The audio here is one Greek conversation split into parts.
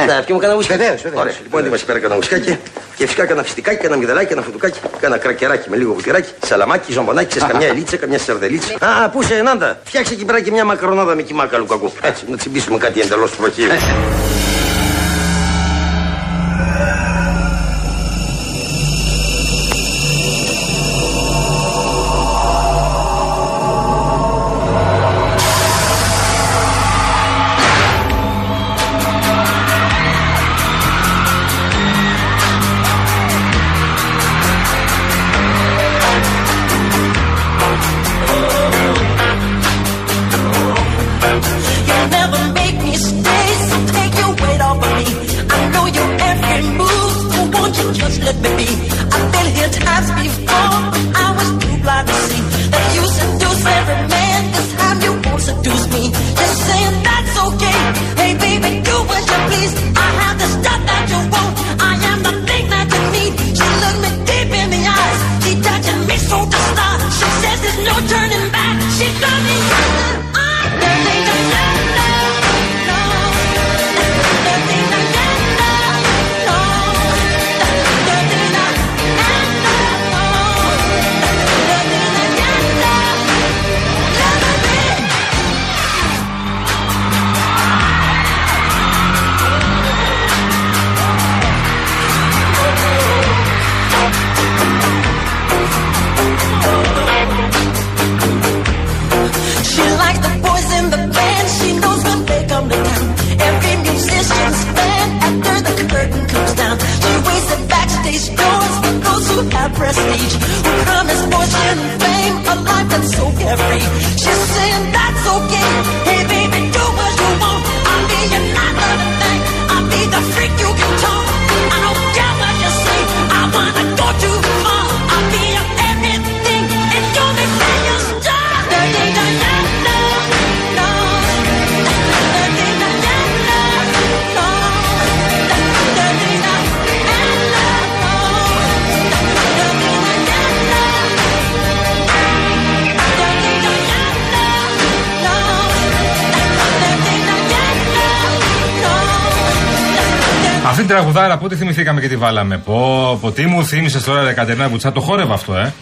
Ναι. Να πιούμε κανένα ουσκάκι. Βεβαίως, βεβαίως. Ωραία. Λοιπόν, έτοιμασε πέρα κανένα ουσκάκι. Και φυσικά κανένα φιστικάκι, κανένα μυδελάκι, κανένα φουτουκάκι. Κανένα κρακεράκι με λίγο βουτυράκι. Σαλαμάκι, ζωμπονάκι, ξέρεις καμιά ελίτσα, καμιά σερδελίτσα. Α, πού σε Νάντα. Φτιάξε εκεί πέρα και μια μακρονάδα με κοιμάκα λουκακού. Έτσι, να τσιμπήσουμε κάτι εντελώς προχείρι. Αυτή την τραγουδάρα πότε θυμηθήκαμε και τη βάλαμε. Πω, πω, τι μου θύμισες τώρα, ρε Κατερίνα Μπουτσά, το χόρευα αυτό, ε.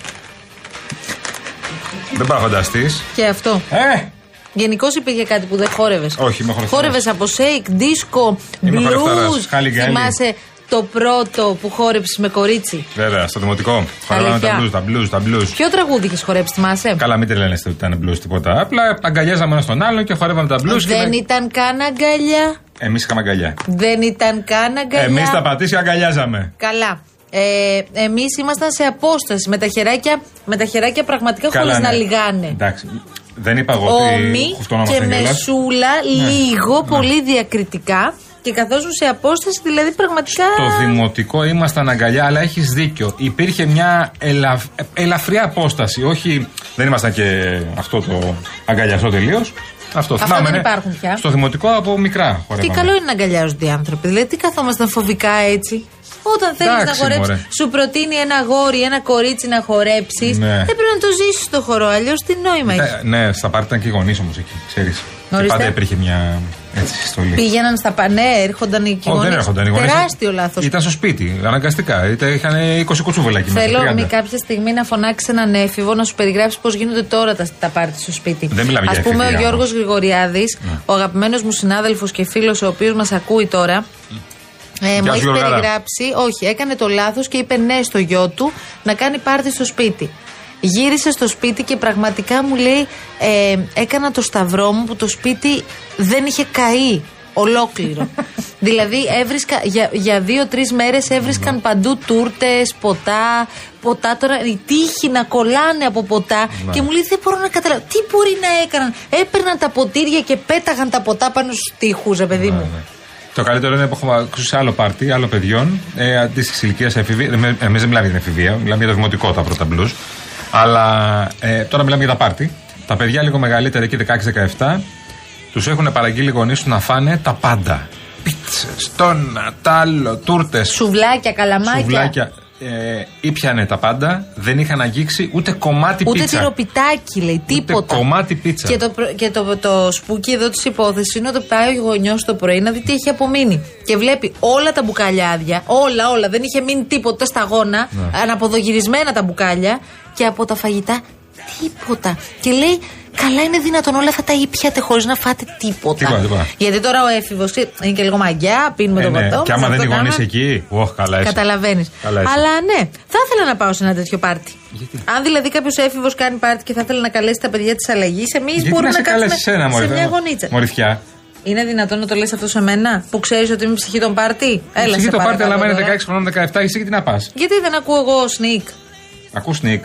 Δεν πάω να φανταστείς. Και αυτό. Ε! Γενικώς υπήρχε κάτι που δεν χόρευες. Όχι, είμαι χορευτάρας. Χόρευες από σέικ, δίσκο, Είμαι χορευτάρας. blues. Χάλι γκάλι. Θυμάσαι το πρώτο που χόρεψες με κορίτσι; Βέβαια, στο δημοτικό. Χορεύαμε τα Αλήθεια. blues, τα blues, τα blues. Ποιο τραγούδι είχες χορέψει, θυμάσαι; Καλά, μην τρελαίνεστε ότι ήταν blues τίποτα. Απλά αγκαλιάζαμε ένα τον άλλον και χορεύαμε τα blues. Δεν ήταν καν αγκαλιά. Εμείς είχαμε αγκαλιά. Δεν ήταν καν αγκαλιά. Εμείς τα πατήσια αγκαλιάζαμε. Καλά. Ε, Εμείς ήμασταν σε απόσταση με τα χεράκια, με τα χεράκια πραγματικά χωρίς Καλά, να ναι. λιγάνε. Εντάξει. Δεν είπα εγώ ότι Όμοι χουφτωνόμαστε και κιόλας. μεσούλα, λίγο, πολύ διακριτικά και καθόσουν σε απόσταση, δηλαδή πραγματικά. Στο δημοτικό ήμασταν αγκαλιά, αλλά έχεις δίκιο. Υπήρχε μια ελαφ... ελαφριά απόσταση. Όχι, δεν ήμασταν και αυτό το αγκαλιαστό τελείως. Αυτό Αυτά θυμάμαι, δεν ναι. υπάρχουν πια. Στο δημοτικό από μικρά Και χορεύαμε. καλό είναι να αγκαλιάζονται οι άνθρωποι. Δηλαδή, τι καθόμασταν φοβικά έτσι. Όταν θέλεις να Εντάξει, χορέψεις, μωρέ. σου προτείνει ένα γόρι, ένα κορίτσι να χορέψεις. Ναι. Δεν πρέπει να το ζήσεις το χορό, αλλιώς τι νόημα έχει. Ε, ναι, στα πάρτι ήταν και οι γονείς όμως εκεί, ξέρεις. Και Ορίστε. πάντα υπήρχε μια έτσι στολή. Πήγαιναν στα πανέ, έρχονταν οι Ω, γονείς. δεν έρχονταν οι γονείς. Τεράστιο λάθος. Ήταν στο σπίτι, αναγκαστικά. Ήταν, είχαν 20 κουτσούβελα εκεί μέσα. Θέλω 30. με κάποια στιγμή να φωνάξεις έναν έφηβο να σου περιγράψει πώς γίνονται τώρα τα, τα πάρτι στο σπίτι. Δεν μιλάμε για Α πούμε, ο εφηβεία, Γιώργος όμως. Γρηγοριάδης, ο αγαπημένος μου συνάδελφος και φίλος, ο οποίος μας ακούει τώρα. Ε, μου σου, έχει Γιώργαρα. περιγράψει, όχι, έκανε το λάθος και είπε ναι στο γιο του να κάνει πάρτι στο σπίτι. Γύρισε στο σπίτι και πραγματικά μου λέει: ε, Έκανα το σταυρό μου που το σπίτι δεν είχε καεί ολόκληρο. δηλαδή έβρισκα για, για δύο-τρεις μέρες έβρισκαν παντού τούρτες, ποτά, ποτά τώρα, οι τείχοι να κολλάνε από ποτά. Και μου λέει: Δεν μπορώ να καταλάβω. Τι μπορεί να έκαναν; Έπαιρναν τα ποτήρια και πέταγαν τα ποτά πάνω στους τείχους, ρε παιδί μου. Το καλύτερο είναι που έχουμε ακούσει σε άλλο πάρτι, άλλο παιδιών, ε, αντίστοιχη ηλικία εφηβεία. Εμείς δεν μιλάμε για την εφηβεία, μιλάμε για το δημοτικό τα πρώτα blues. Αλλά ε, τώρα μιλάμε για τα πάρτι. Τα παιδιά λίγο μεγαλύτερα, εκεί 16-17, τους έχουν παραγγείλει οι γονείς τους να φάνε τα πάντα. Πίτσες, το 'να, τ' άλλο, τούρτες. Σουβλάκια, καλαμάκια. Σουβλάκια. ε, ήπιανε τα πάντα, δεν είχαν αγγίξει ούτε κομμάτι Ούτε πίτσα. τυροπιτάκι λέει, τίποτα. κομμάτι πίτσα. Και το, προ- και το, το spooky εδώ της υπόθεσης είναι ότι πάει ο γονιός το πρωί να δει τι έχει απομείνει. Και βλέπει όλα τα μπουκάλια άδεια, όλα, όλα. Δεν είχε μείνει τίποτα ούτε σταγόνα, Ναι. αναποδογυρισμένα τα μπουκάλια και από τα φαγητά τίποτα. Και λέει, καλά είναι δυνατόν όλα αυτά τα ήπιατε χωρίς να φάτε τίποτα. Τίποτα, τίποτα. Γιατί τώρα ο έφηβος είναι και λίγο μαγκιά, πίνουμε Ε, το ναι. ποτό. Και άμα μας, δεν αυτό οι γονεί κάνουμε. εκεί. Ωχ, καλά είσαι. Καταλαβαίνεις. Καλά είσαι. Αλλά ναι, θα ήθελα να πάω σε ένα τέτοιο πάρτι. Αν δηλαδή κάποιος έφηβος κάνει πάρτι και θα ήθελε να καλέσει τα παιδιά της αλλαγής, εμείς Γιατί μπορούμε να να, σε κάνουμε καλέσει ένα μωρή. σε μια γωνίτσα. Μοριθιά. Είναι δυνατόν να το λες αυτό σε μένα που ξέρεις ότι είμαι ψυχή των πάρτι; Έλα Ψυχή σε το πάρτι, αλλά παρακαλώ άμα είναι τώρα. 16 χρόνων, 17, εσύ και τι να πας; Γιατί δεν ακούω εγώ sneak; Ακούς Νίκ.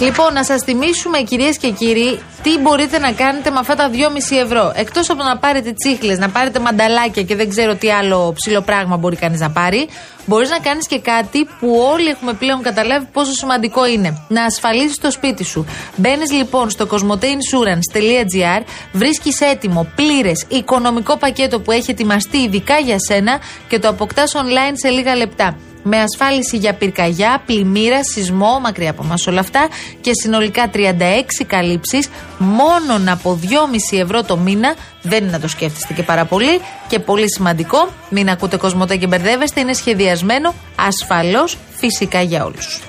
Λοιπόν, να σας θυμίσουμε κυρίες και κύριοι τι μπορείτε να κάνετε με αυτά τα 2,5 ευρώ. Εκτός από να πάρετε τσίχλες, να πάρετε μανταλάκια και δεν ξέρω τι άλλο ψηλό πράγμα μπορεί κανείς να πάρει, μπορείς να κάνεις και κάτι που όλοι έχουμε πλέον καταλάβει πόσο σημαντικό είναι. Να ασφαλίσει το σπίτι σου. Μπαίνεις λοιπόν στο cosmoteinsurance.gr, βρίσκεις έτοιμο, πλήρες, οικονομικό πακέτο που έχει ετοιμαστεί ειδικά για σένα και το αποκτάς online σε λίγα λεπτά με ασφάλιση για πυρκαγιά, πλημμύρα, σεισμό, μακριά από μας όλα αυτά και συνολικά 36 καλύψεις μόνον από 2,5 ευρώ το μήνα. Δεν είναι να το σκέφτεστε και πάρα πολύ. Και πολύ σημαντικό, μην ακούτε κοσμοτέ και μπερδεύεστε, είναι σχεδιασμένο ασφαλώς φυσικά για όλους.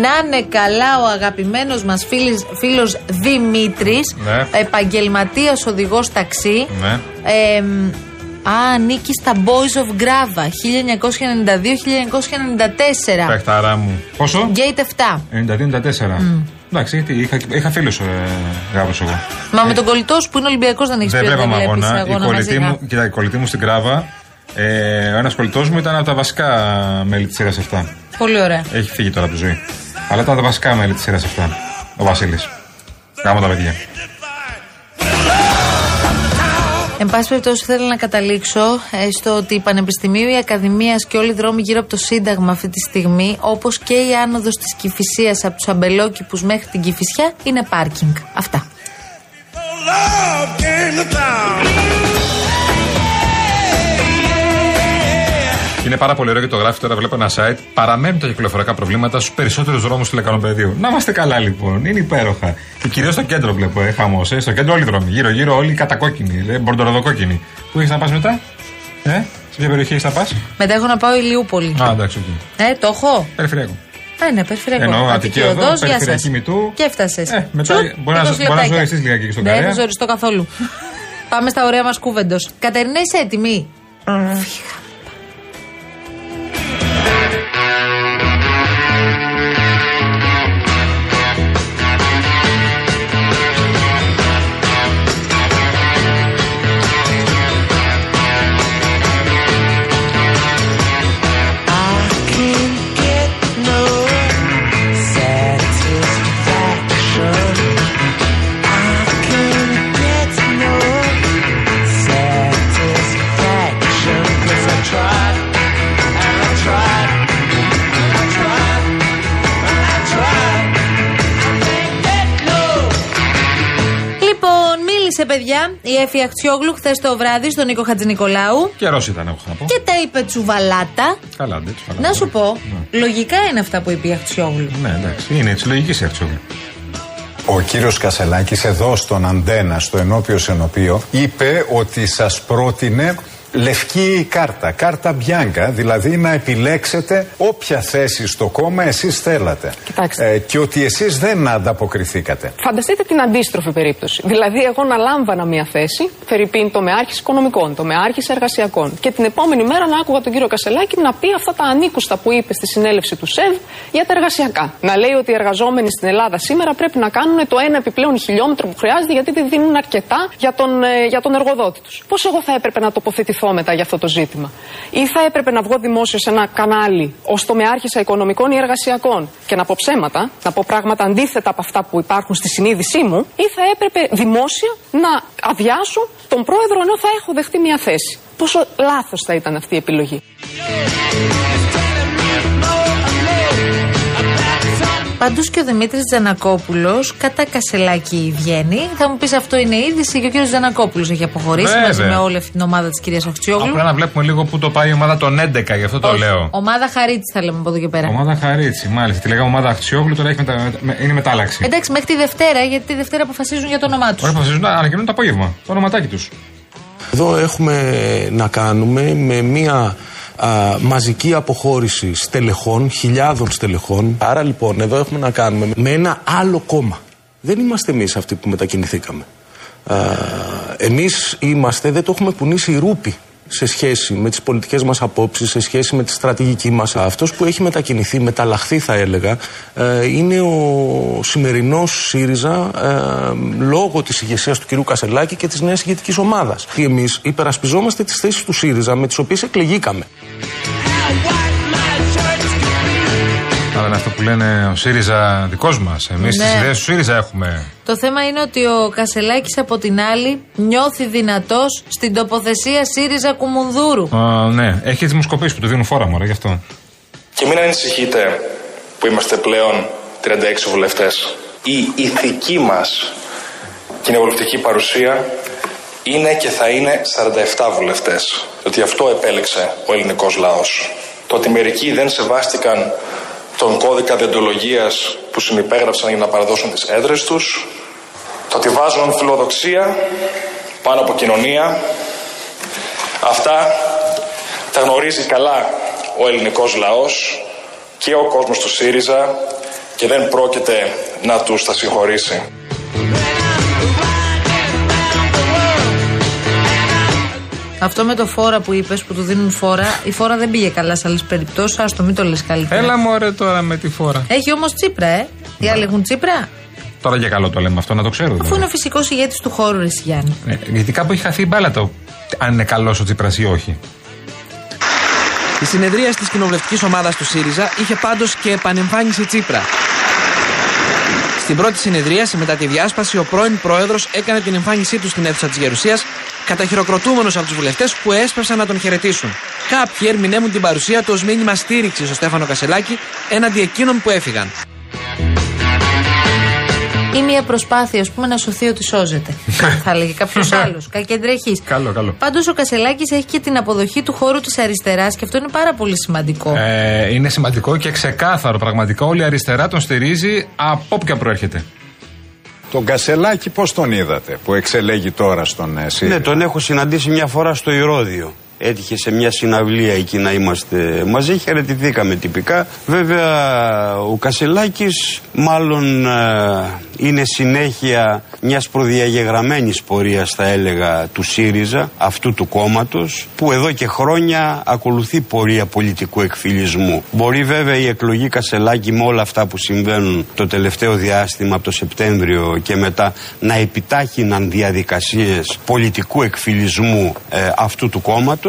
Να είναι καλά ο αγαπημένος μας φίλος, φίλος Δημήτρης, Ναι. επαγγελματίας οδηγός ταξί. Ναι. Ε, α, ανήκει στα Boys of Grava 1992-1994. Πεχταρά μου. Πόσο; Gate 7. 92-94. Εντάξει, γιατί είχα, είχα φίλους ε, γάβρου εγώ. Μα με τον κολλητός σου που είναι Ολυμπιακός δεν έχεις Δεν πει ότι δεν βλέπαμε βλέπεις αγώνα. Η αγώνα κολλητή μαζί. μου, κοίτα, η κολλητή μου στην Κράβα, ε, ο ένας κολλητός μου ήταν από τα βασικά μέλη της σειράς 7. Πολύ ωραία. Έχει φύγει τώρα από τη ζωή. Αλλά ήταν από τα βασικά μέλη της σειράς 7. Ο Βασίλης. Γάμο τα παιδιά. Εν πάση περιπτώσει, θέλω να καταλήξω ε, στο ότι η Πανεπιστημίου, η Ακαδημία και όλοι οι δρόμοι γύρω από το Σύνταγμα αυτή τη στιγμή, όπως και η άνοδος της Κυφυσίας από τους αμπελόκηπους μέχρι την Κυφυσιά, είναι πάρκινγκ. Αυτά. Είναι πάρα πολύ ωραίο και το γράφει τώρα. Βλέπω ένα site. Παραμένουν τα κυκλοφοριακά προβλήματα στους περισσότερους δρόμους του Λεκανοπεδίου. Να είμαστε καλά λοιπόν. Είναι υπέροχα. Και κυρίως στο κέντρο βλέπω, ε, χαμός. Ε. Στο κέντρο όλοι οι δρόμοι. Γύρω-γύρω όλοι κατακόκκινοι. Ε, μπορντοροδοκόκκινοι. Πού έχεις να πας μετά, Ε, σε ποια περιοχή έχεις να πας; Μετά έχω να πάω Ηλιούπολη. Α, εντάξει, οκ. Ε, το έχω. Περιφερειακό. Ε, ναι, περιφερειακό. Εννοώ Αττική Οδό, Οδός, γεια περιφερειακή σας. Υμηττού. Και έφτασες. Ε, μετά μπορεί να- μπορεί να ζοριστείς λιγάκι στον Δεν Καρέα. έχω ζοριστώ καθόλου. Πάμε στα ωραία μας κούβεντος. Κατερίνα, είσαι έτοιμη; I Yeah. Η Εφη Αχτσιόγλου χθες το βράδυ στον Νίκο Χατζηνικολάου Καιρός ήταν, έχω να πω. και τα είπε τσουβαλάτα. Καλά, δεν τους Να παραδέχομαι. σου πω, Ναι. λογικά είναι αυτά που είπε η Αχτσιόγλου. Ναι, εντάξει. Είναι τη λογική η Αξιόγλου. Ο κύριος Κασελάκης εδώ στον Αντένα, στο ενώπιος σενοπείο, είπε ότι σας πρότεινε λευκή κάρτα, κάρτα μπιάνκα, δηλαδή να επιλέξετε όποια θέση στο κόμμα εσείς θέλατε. Κοιτάξτε. Ε, και ότι εσείς δεν ανταποκριθήκατε. Φανταστείτε την αντίστροφη περίπτωση. Δηλαδή, εγώ να λάμβανα μια θέση, Φερρυπίν το μεάρχη οικονομικών, το μεάρχη εργασιακών. Και την επόμενη μέρα να άκουγα τον κύριο Κασελάκη να πει αυτά τα ανήκουστα που είπε στη συνέλευση του ΣΕΒ για τα εργασιακά. Να λέει ότι οι εργαζόμενοι στην Ελλάδα σήμερα πρέπει να κάνουν το ένα επιπλέον χιλιόμετρο που χρειάζεται γιατί δεν δίνουν αρκετά για τον, ε, για τον εργοδότη τους. Πώς εγώ θα έπρεπε να τοποθετηθώ τοποθετηθώ μετά για αυτό το ζήτημα. Ή θα έπρεπε να βγω δημόσιο σε ένα κανάλι ως τομεάρχησα οικονομικών ή εργασιακών και να πω ψέματα, να πω πράγματα αντίθετα από αυτά που υπάρχουν στη συνείδησή μου, ή θα έπρεπε δημόσια να αδειάσω τον πρόεδρο ενώ θα έχω δεχτεί μια θέση. Πόσο λάθος θα ήταν αυτή η επιλογή. Πάντω και ο Δημήτρης Τζανακόπουλος κατά κασελάκι βγαίνει. Θα μου πεις αυτό είναι είδηση και ο κύριος Τζανακόπουλος έχει αποχωρήσει Βέβαια. μαζί με όλη αυτή την ομάδα της κυρίας Αχτσιόγλου. Απλά να βλέπουμε λίγο πού το πάει η ομάδα των 11, γι' αυτό το Όχι. λέω. Ομάδα Χαρίτσι θα λέμε από εδώ και πέρα. Ομάδα Χαρίτσι, μάλιστα. Τη λέγαμε ομάδα Αχτσιόγλου, τώρα έχει μετα... με- είναι μετάλλαξη. Εντάξει, μέχρι τη Δευτέρα, γιατί τη Δευτέρα αποφασίζουν για το όνομά τους. Ωραία, αποφασίζουν να ανακοινούν το απόγευμα. Το ονοματάκι τους. Εδώ έχουμε να κάνουμε με μια α, μαζική αποχώρηση στελεχών, χιλιάδων στελεχών. Άρα λοιπόν εδώ έχουμε να κάνουμε με ένα άλλο κόμμα. Δεν είμαστε εμείς αυτοί που μετακινηθήκαμε. Α, εμείς είμαστε, δεν το έχουμε κουνήσει η ρούπη σε σχέση με τις πολιτικές μας απόψεις, σε σχέση με τη στρατηγική μας. Αυτός που έχει μετακινηθεί, μεταλλαχθεί θα έλεγα, ε, είναι ο σημερινός ΣΥΡΙΖΑ ε, λόγω της ηγεσίας του κυρίου Κασελάκη και της νέας ηγετικής ομάδας. Και εμείς υπερασπιζόμαστε τις θέσεις του ΣΥΡΙΖΑ με τις οποίες εκλεγήκαμε. Αλλά είναι αυτό που λένε ο ΣΥΡΙΖΑ δικός μας. Εμείς Ναι. τι ιδέες του ΣΥΡΙΖΑ έχουμε. Το θέμα είναι ότι ο Κασελάκης από την άλλη νιώθει δυνατός στην τοποθεσία ΣΥΡΙΖΑ Κουμουνδούρου. Α, ναι, έχει τι δημοσκοπήσει που του δίνουν φόρα μου, γι' αυτό. Και μην ανησυχείτε που είμαστε πλέον 36 βουλευτές. Η ηθική μας κοινοβουλευτική παρουσία είναι και θα είναι 47 βουλευτές. Ότι αυτό επέλεξε ο ελληνικός λαός. Το ότι μερικοί δεν σεβάστηκαν τον κώδικα διοντολογίας που συνυπέγραψαν για να παραδώσουν τις έδρες τους. Το ότι βάζουν φιλοδοξία πάνω από κοινωνία. Αυτά τα γνωρίζει καλά ο ελληνικός λαός και ο κόσμος του ΣΥΡΙΖΑ και δεν πρόκειται να τους τα συγχωρήσει. Αυτό με το φόρα που είπες, που του δίνουν φόρα, η φόρα δεν πήγε καλά σε άλλες περιπτώσεις. Α το μην το λες καλύτερα. Έλα μου ωραία τώρα με τη φόρα. Έχει όμως τσίπρα, ε. Οι άλλοι έχουν τσίπρα; Τώρα για καλό το λέμε αυτό, να το ξέρω. Αφού δηλαδή. είναι ο φυσικός ηγέτης του χώρου, Ρε Γιάννη. Ε, γιατί κάπου έχει χαθεί η μπάλα το αν είναι καλός ο Τσίπρας ή όχι. Η συνεδρία της κοινοβουλευτικής ομάδας του ΣΥΡΙΖΑ είχε πάντως και επανεμφάνιση Τσίπρα. Στην πρώτη συνεδρίαση μετά τη διάσπαση, ο πρώην πρόεδρος έκανε την εμφάνισή του στην αίθουσα της Γερουσίας, καταχειροκροτούμενος από τους βουλευτές που έσπευσαν να τον χαιρετήσουν. Κάποιοι ερμηνεύουν την παρουσία του ως μήνυμα στήριξης στο Στέφανο Κασελάκη έναντι εκείνων που έφυγαν. Ή μια προσπάθεια, ας πούμε, να σωθεί ότι σώζεται. θα έλεγε κάποιος άλλος. Κακεντρεχή. Καλό, καλό. Πάντως ο Κασελάκης έχει και την αποδοχή του χώρου της αριστεράς και αυτό είναι πάρα πολύ σημαντικό. Ε, είναι σημαντικό και ξεκάθαρο. Πραγματικά όλη η αριστερά τον στηρίζει από όπου και αν προέρχεται. Τον Κασελάκη πώς τον είδατε που εξελέγει τώρα στον ε, ΣΥΡΙΖΑ. Ναι, τον έχω συναντήσει μια φορά στο Ηρώδιο. Έτυχε σε μια συναυλία εκεί να είμαστε μαζί, χαιρετηθήκαμε τυπικά. Βέβαια, ο Κασελάκης μάλλον ε, είναι συνέχεια μιας προδιαγεγραμμένης πορείας, θα έλεγα, του ΣΥΡΙΖΑ, αυτού του κόμματος, που εδώ και χρόνια ακολουθεί πορεία πολιτικού εκφυλισμού. Μπορεί βέβαια η εκλογή Κασελάκη με όλα αυτά που συμβαίνουν το τελευταίο διάστημα από το Σεπτέμβριο και μετά να επιτάχυναν διαδικασίες πολιτικού εκφυλισμού ε, αυτού του κόμματος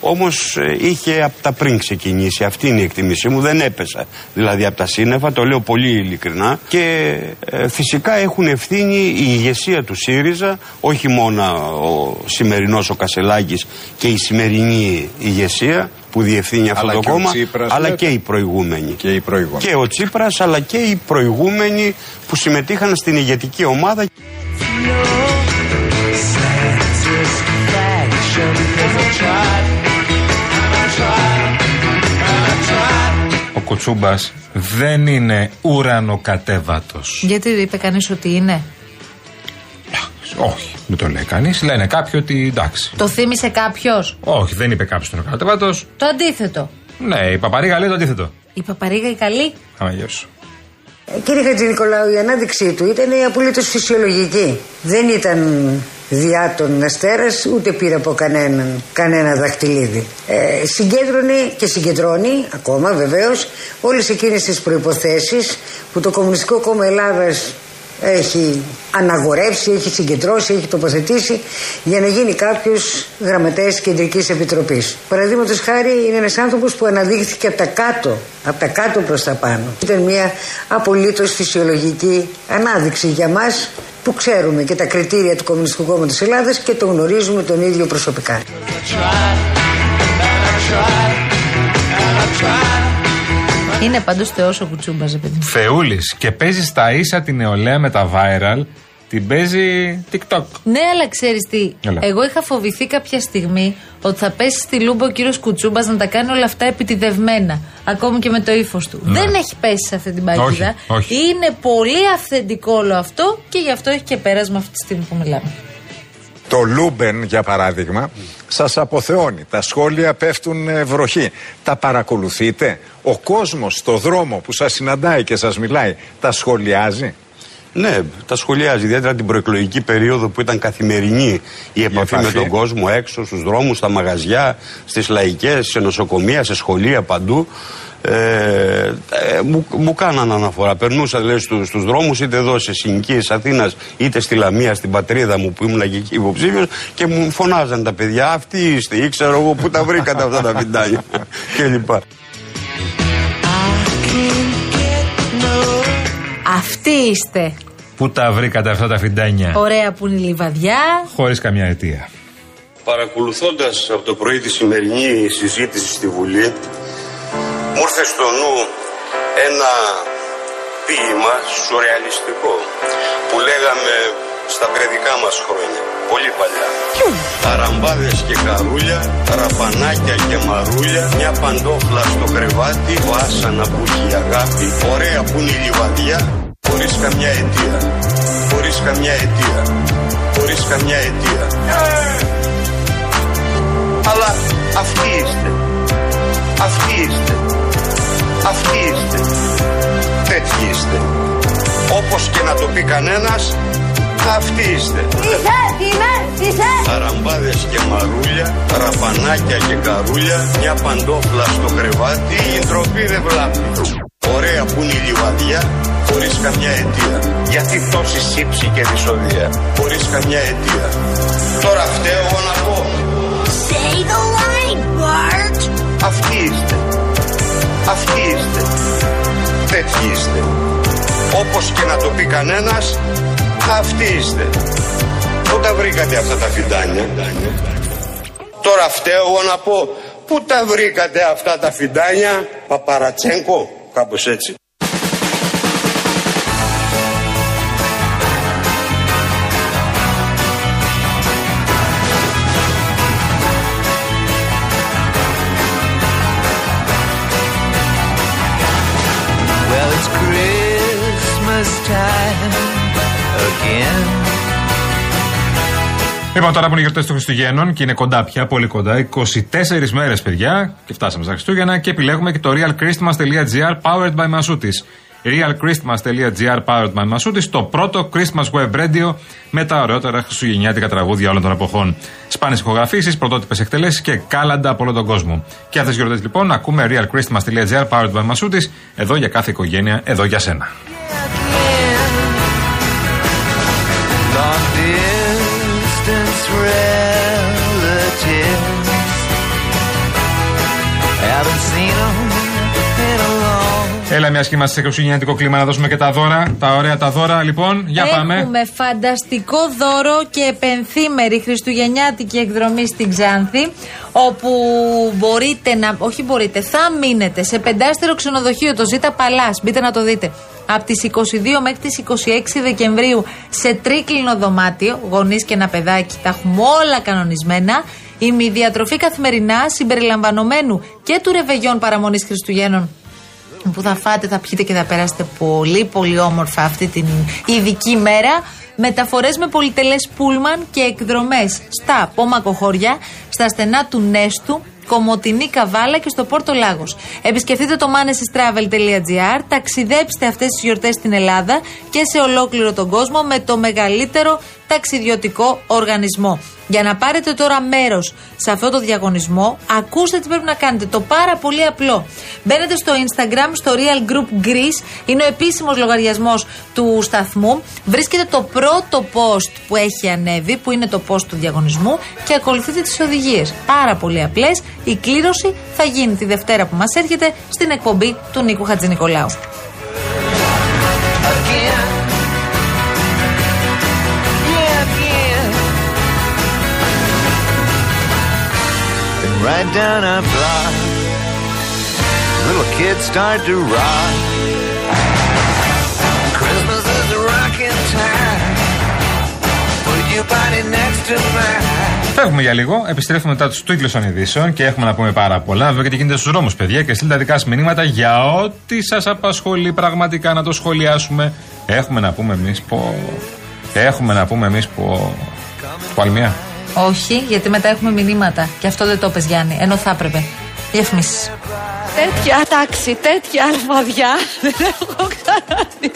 όμως ε, είχε από τα πριν ξεκινήσει. Αυτή είναι η εκτίμησή μου δεν έπεσα δηλαδή από τα σύννεφα το λέω πολύ ειλικρινά. Και ε, φυσικά έχουν ευθύνη η ηγεσία του ΣΥΡΙΖΑ όχι μόνο ο σημερινός ο Κασελάκης και η σημερινή ηγεσία που διευθύνει αυτό Αλλά το και ο κόμμα Τσίπρας, αλλά λέτε. και οι προηγούμενοι. Και οι προηγούμενοι. και ο Τσίπρας αλλά και οι προηγούμενοι που συμμετείχαν στην ηγετική ομάδα Ο Κουτσούμπας δεν είναι ουρανοκατέβατος. Γιατί είπε κανείς ότι είναι; Όχι, δεν το λέει κανείς. Λένε κάποιοι ότι εντάξει. Το θύμισε κάποιος; Όχι, δεν είπε κάποιος τον ουρανοκατέβατος. Το αντίθετο. Ναι, η Παπαρίγα λέει το αντίθετο. Η Παπαρίγα η καλή; Αμαγιώ σου. Κύριε Χατζηνικολάου, η ανάδειξή του ήταν απολύτως φυσιολογική. Δεν ήταν διά των αστέρας, ούτε πήρε από κανέναν, κανένα δαχτυλίδι. Ε, συγκέντρωνε και συγκεντρώνει, ακόμα βεβαίως, όλες εκείνες τις προποθέσει που το Κομμουνιστικό Κόμμα Ελλάδας έχει αναγορεύσει, έχει συγκεντρώσει, έχει τοποθετήσει για να γίνει κάποιος γραμματέας κεντρικής επιτροπής. Παραδείγματος χάρη είναι ένας άνθρωπος που αναδείχθηκε από τα κάτω, από τα κάτω προς τα πάνω. Ήταν μια απολύτως φυσιολογική ανάδειξη για μας που ξέρουμε και τα κριτήρια του Κομμουνιστικού Κόμματος Ελλάδας και το γνωρίζουμε τον ίδιο προσωπικά. Είναι πάντως θεός ο Κουτσούμπας, παιδί μου. Θεούλη. Και παίζει στα ίσα την νεολαία με τα viral. Την παίζει TikTok. Ναι, αλλά ξέρεις τι. Έλα. Εγώ είχα φοβηθεί κάποια στιγμή ότι θα πέσει στη λούμπα ο κύριος Κουτσούμπας να τα κάνει όλα αυτά επιτηδευμένα. Ακόμη και με το ύφος του. Ναι. Δεν έχει πέσει σε αυτή την παγίδα. Όχι, όχι. Είναι πολύ αυθεντικό όλο αυτό και γι' αυτό έχει και πέρασμα αυτή τη στιγμή που μιλάμε. Το Luben, για παράδειγμα, σας αποθεώνει. Τα σχόλια πέφτουν ε, βροχή. Τα παρακολουθείτε; Ο κόσμος στο δρόμο που σας συναντάει και σας μιλάει, τα σχολιάζει; Ναι, τα σχολιάζει. Ιδιαίτερα την προεκλογική περίοδο που ήταν καθημερινή η επαφή με επαφή. τον κόσμο έξω, στους δρόμους, στα μαγαζιά, στις λαϊκές, σε νοσοκομεία, σε σχολεία, παντού. Ε, ε, μου, μου κάναν αναφορά. Περνούσα δηλαδή στους, στους δρόμους είτε εδώ σε συνοικίες Αθήνας είτε στη Λαμία στην πατρίδα μου που ήμουν και εκεί υποψήφιος και μου φωνάζαν τα παιδιά αυτοί είστε ή ξέρω εγώ που τα βρήκατε αυτά τα βιντάνια κλπ. Αυτοί είστε. Πού τα βρήκατε αυτά τα φιντάνια; Ωραία που είναι η λιβαδιά. Χωρίς καμιά αιτία. Παρακολουθώντας από το πρωί τη σημερινή συζήτηση στη Βουλή μου ήρθε στο νου ένα ποίημα σουρεαλιστικό που λέγαμε στα παιδικά μας χρόνια, πολύ παλιά. Ταραμπάδες και καρούλια, ραπανάκια και μαρούλια, μια παντόφλα στο κρεβάτι, βάσανα που έχει η αγάπη, ωραία που είναι η λιβαδιά, χωρίς καμιά αιτία, χωρίς καμιά αιτία, χωρίς καμιά αιτία. Αλλά αυτοί είστε. Αυτοί είστε. Αυτοί είστε. Τέτοιοι είστε. Όπως και να το πει κανένας, αυτοί είστε. Ταραμπάδες και μαρούλια, ραπανάκια και καρούλια, μια παντόφλα στο κρεβάτι, η ντροπή δεν βλάπτει. Ωραία που είναι η λιβαδιά, χωρίς καμιά αιτία. Γιατί τόση σύψη και δυσοδεία, χωρίς καμιά αιτία. Τώρα φταίω εγώ να πω. Say the line, Bart. Αυτοί είστε. Αυτοί είστε. Τέτοιοι είστε. Όπως και να το πει κανένας, αυτοί είστε. Πού τα βρήκατε αυτά τα φιντάνια; Τώρα φταίω εγώ να πω, πού τα βρήκατε αυτά τα φιντάνια, Παπαρατσέγκο, κάπως έτσι. Λοιπόν, τώρα που είναι οι γιορτές των Χριστουγέννων και είναι κοντά πια, πολύ κοντά, 24 μέρες, παιδιά, και φτάσαμε στα Χριστούγεννα και επιλέγουμε και το realchristmas.gr powered by Masutis. realchristmas.gr powered by Masutis, το πρώτο Christmas web radio με τα ωραιότερα χριστουγεννιάτικα τραγούδια όλων των εποχών. Σπάνιες ηχογραφήσεις, πρωτότυπες εκτελέσεις και κάλαντα από όλο τον κόσμο. Και αυτές τις γιορτές λοιπόν ακούμε realchristmas.gr powered by Masutis, εδώ για κάθε οικογένεια, εδώ για σένα. Έλα, μια και είμαστε σε χριστουγεννιάτικο κλίμα, να δώσουμε και τα δώρα. Τα ωραία τα δώρα, λοιπόν. Για πάμε. Έχουμε φανταστικό δώρο και επενθήμερη χριστουγεννιάτικη εκδρομή στην Ξάνθη, όπου μπορείτε να. Όχι μπορείτε, θα μείνετε σε πεντάστερο ξενοδοχείο, το Ζήτα Παλάς. Μπείτε να το δείτε. Από τις 22 μέχρι τις 26 Δεκεμβρίου σε τρίκλινο δωμάτιο, γονείς και ένα παιδάκι, τα έχουμε όλα κανονισμένα. Η μη διατροφή καθημερινά συμπεριλαμβανομένου και του ρεβεγιών παραμονής Χριστουγέννων που θα φάτε, θα πιείτε και θα περάσετε πολύ πολύ όμορφα αυτή την ειδική μέρα. Μεταφορές με πολυτελές πούλμαν και εκδρομές στα Πόμακο χώρια, στα στενά του Νέστου, Κομωτινή Καβάλα και στο Πόρτο Λάγος. Επισκεφτείτε το manesystravel.gr, ταξιδέψτε αυτές τις γιορτές στην Ελλάδα και σε ολόκληρο τον κόσμο με το μεγαλύτερο ταξιδιωτικό οργανισμό. Για να πάρετε τώρα μέρος σε αυτό το διαγωνισμό, ακούστε τι πρέπει να κάνετε. Το πάρα πολύ απλό. Μπαίνετε στο Instagram, στο Real Group Greece, είναι ο επίσημος λογαριασμός του σταθμού. Βρίσκετε το πρώτο post που έχει ανέβει, που είναι το post του διαγωνισμού, και ακολουθείτε τις οδηγίες. Πάρα πολύ απλές. Η κλήρωση θα γίνει τη Δευτέρα που μας έρχεται στην εκπομπή του Νίκου Χατζηνικολάου. Right down our block, little kids start to rock. Christmas is a rocking time. Put your body next to mine. Φεύγουμε για λίγο, επιστρέφουμε μετά του τίτλου των ειδήσεων και έχουμε να πούμε πάρα πολλά. Βέβαια και τι γίνεται στου δρόμου, παιδιά, και στείλτε τα δικά σα μηνύματα για ό,τι σα απασχολεί πραγματικά να το σχολιάσουμε. Έχουμε να πούμε εμεί πω. Έχουμε να πούμε εμεί πω. Παλμιά. Όχι, γιατί μετά έχουμε μηνύματα. Και αυτό δεν το πες Γιάννη, ενώ θα έπρεπε. Διαφημίσεις. Τέτοια τάξη, τέτοια αλφαδιά δεν έχω κάνει.